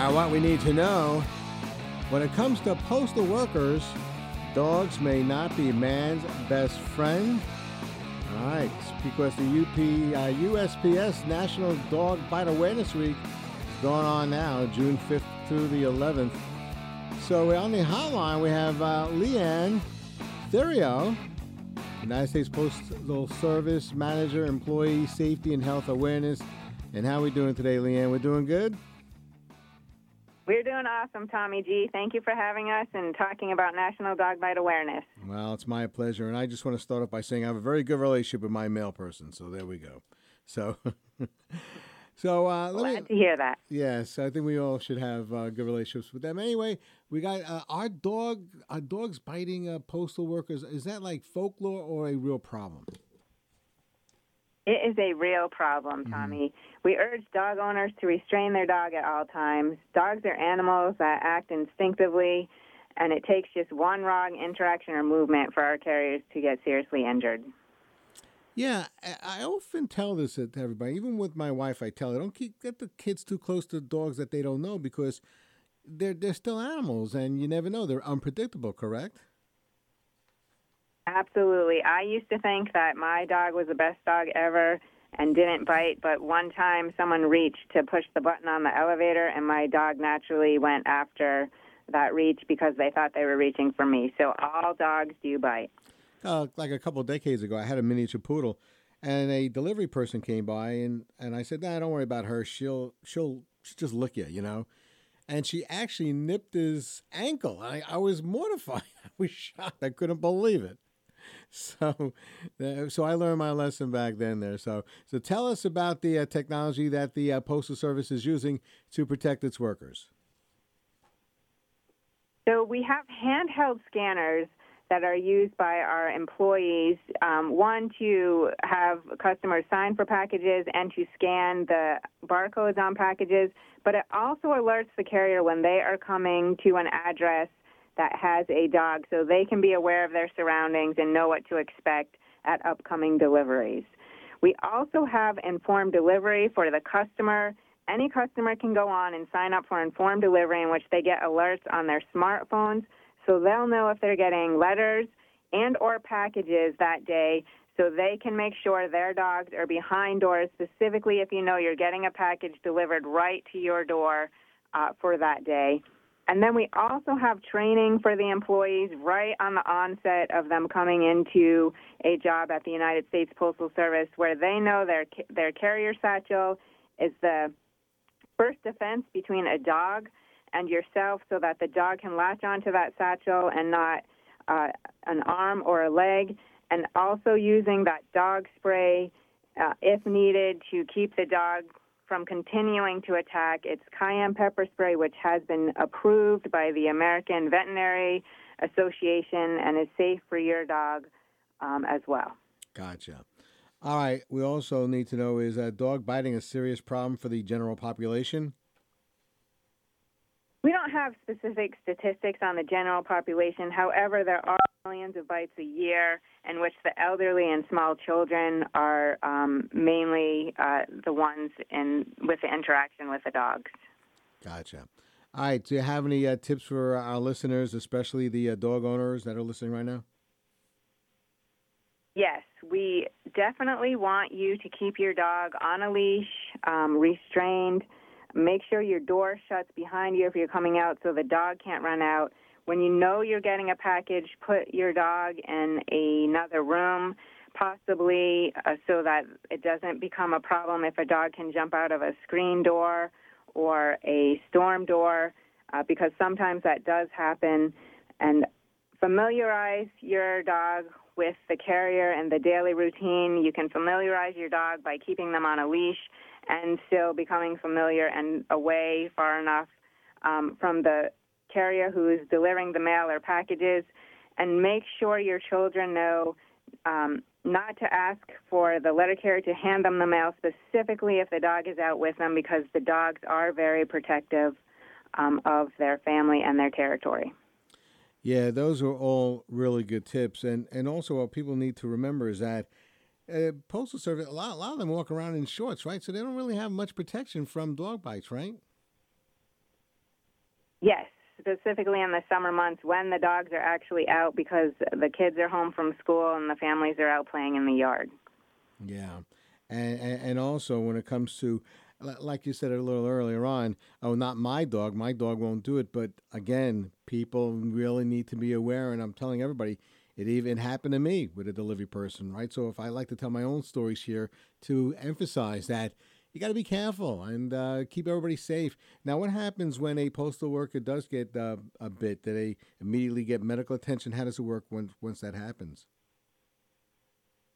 Now, what we need to know when it comes to postal workers, dogs may not be man's best friend. All right, because the UP, uh, USPS National Dog Bite Awareness Week is going on now, June 5th through the 11th. So we're on the hotline, we have uh, Leanne Theriault, United States Postal Service Manager, Employee Safety and Health Awareness. And how are we doing today, Leanne? We're doing good? We're doing awesome, Tommy G. Thank you for having us and talking about National Dog Bite Awareness. Well, it's my pleasure. And I just want to start off by saying I have a very good relationship with my mail person. So there we go. So. So uh, let Glad me, to hear that. Yes, I think we all should have uh, good relationships with them. Anyway, we got uh, our dog. Our dogs biting uh, postal workers. Is that like folklore or a real problem? It is a real problem, mm-hmm. Tommy. Mm-hmm. We urge dog owners to restrain their dog at all times. Dogs are animals that act instinctively, and it takes just one wrong interaction or movement for our carriers to get seriously injured. Yeah, I often tell this to everybody. Even with my wife, I tell her don't keep, get the kids too close to dogs that they don't know because they're they're still animals, and you never know. They're unpredictable. Correct? Absolutely. I used to think that my dog was the best dog ever and didn't bite, but one time someone reached to push the button on the elevator, and my dog naturally went after that reach because they thought they were reaching for me. So all dogs do bite. Uh, like a couple decades ago, I had a miniature poodle, and a delivery person came by, and, and I said, "Nah, don't worry about her. She'll she'll, she'll just lick you, you know." And she actually nipped his ankle. I, I was mortified. I was shocked. I couldn't believe it. so so I learned my lesson back then there. So so tell us about the uh, technology that the uh, postal service is using to protect its workers. So we have handheld scanners that are used by our employees. Um, one to have customers sign for packages and to scan the barcodes on packages, but it also alerts the carrier when they are coming to an address that has a dog so they can be aware of their surroundings and know what to expect at upcoming deliveries. We also have informed delivery for the customer. Any customer can go on and sign up for informed delivery in which they get alerts on their smartphones so they'll know if they're getting letters and or packages that day so they can make sure their dogs are behind doors specifically if you know you're getting a package delivered right to your door uh, for that day and then we also have training for the employees right on the onset of them coming into a job at the United States Postal Service where they know their their carrier satchel is the first defense between a dog and yourself so that the dog can latch onto that satchel and not uh, an arm or a leg. And also using that dog spray uh, if needed to keep the dog from continuing to attack. It's cayenne pepper spray, which has been approved by the American Veterinary Association and is safe for your dog um, as well. Gotcha. All right. We also need to know is uh, dog biting a serious problem for the general population? We don't have specific statistics on the general population. However, there are millions of bites a year in which the elderly and small children are um, mainly uh, the ones in with the interaction with the dogs. Gotcha. All right. Do you have any uh, tips for our listeners, especially the uh, dog owners that are listening right now? Yes, we definitely want you to keep your dog on a leash, um, restrained. Make sure your door shuts behind you if you're coming out so the dog can't run out. When you know you're getting a package, put your dog in another room, possibly uh, so that it doesn't become a problem if a dog can jump out of a screen door or a storm door, uh, because sometimes that does happen. And familiarize your dog with the carrier and the daily routine. You can familiarize your dog by keeping them on a leash and still becoming familiar and away far enough um, from the carrier who is delivering the mail or packages, and make sure your children know um, not to ask for the letter carrier to hand them the mail specifically if the dog is out with them because the dogs are very protective um, of their family and their territory. Yeah, those are all really good tips, and and also what people need to remember is that uh, postal service a lot a lot of them walk around in shorts, right? So they don't really have much protection from dog bites, right? Yes, specifically in the summer months when the dogs are actually out because the kids are home from school and the families are out playing in the yard. Yeah, and and, and also when it comes to like you said a little earlier on, oh, not my dog. My dog won't do it. But again, people really need to be aware. And I'm telling everybody, it even happened to me with a delivery person, right? So if I like to tell my own stories here to emphasize that you got to be careful and uh, keep everybody safe. Now, what happens when a postal worker does get uh, a bit? Do they immediately get medical attention? How does it work once once that happens?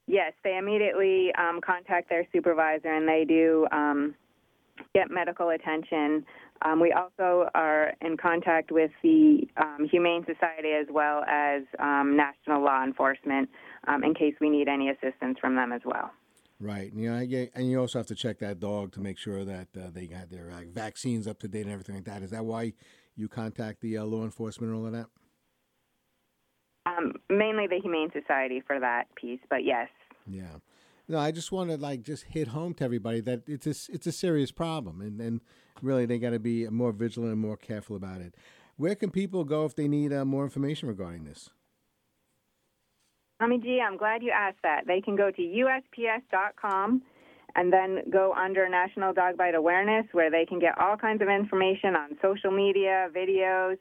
Yes, they immediately um, contact their supervisor and they do um, get medical attention. Um, we also are in contact with the um, Humane Society as well as um, national law enforcement um, in case we need any assistance from them as well. Right. And, you know, and you also have to check that dog to make sure that uh, they got their uh, vaccines up to date and everything like that. Is that why you contact the uh, law enforcement and all of that? Um, mainly the Humane Society for that piece, but yes. Yeah. No, I just want to like just hit home to everybody that it's a, it's a serious problem, and, and really they got to be more vigilant and more careful about it. Where can people go if they need uh, more information regarding this? Tommy G, I'm glad you asked that. They can go to USPS.com and then go under National Dog Bite Awareness, where they can get all kinds of information on social media, videos.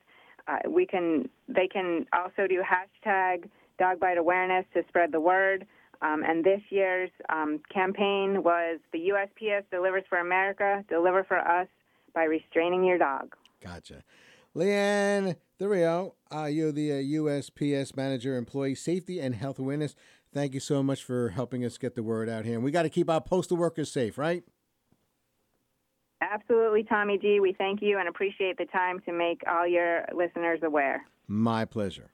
Uh, we can they can also do hashtag Dog Bite Awareness to spread the word. Um, and this year's um, campaign was the USPS delivers for America, deliver for us by restraining your dog. Gotcha. Leanne Theriault, uh, you're the uh, USPS Manager, Employee Safety and Health Awareness. Thank you so much for helping us get the word out here. And we got to keep our postal workers safe, right? Absolutely, Tommy G. We thank you and appreciate the time to make all your listeners aware. My pleasure.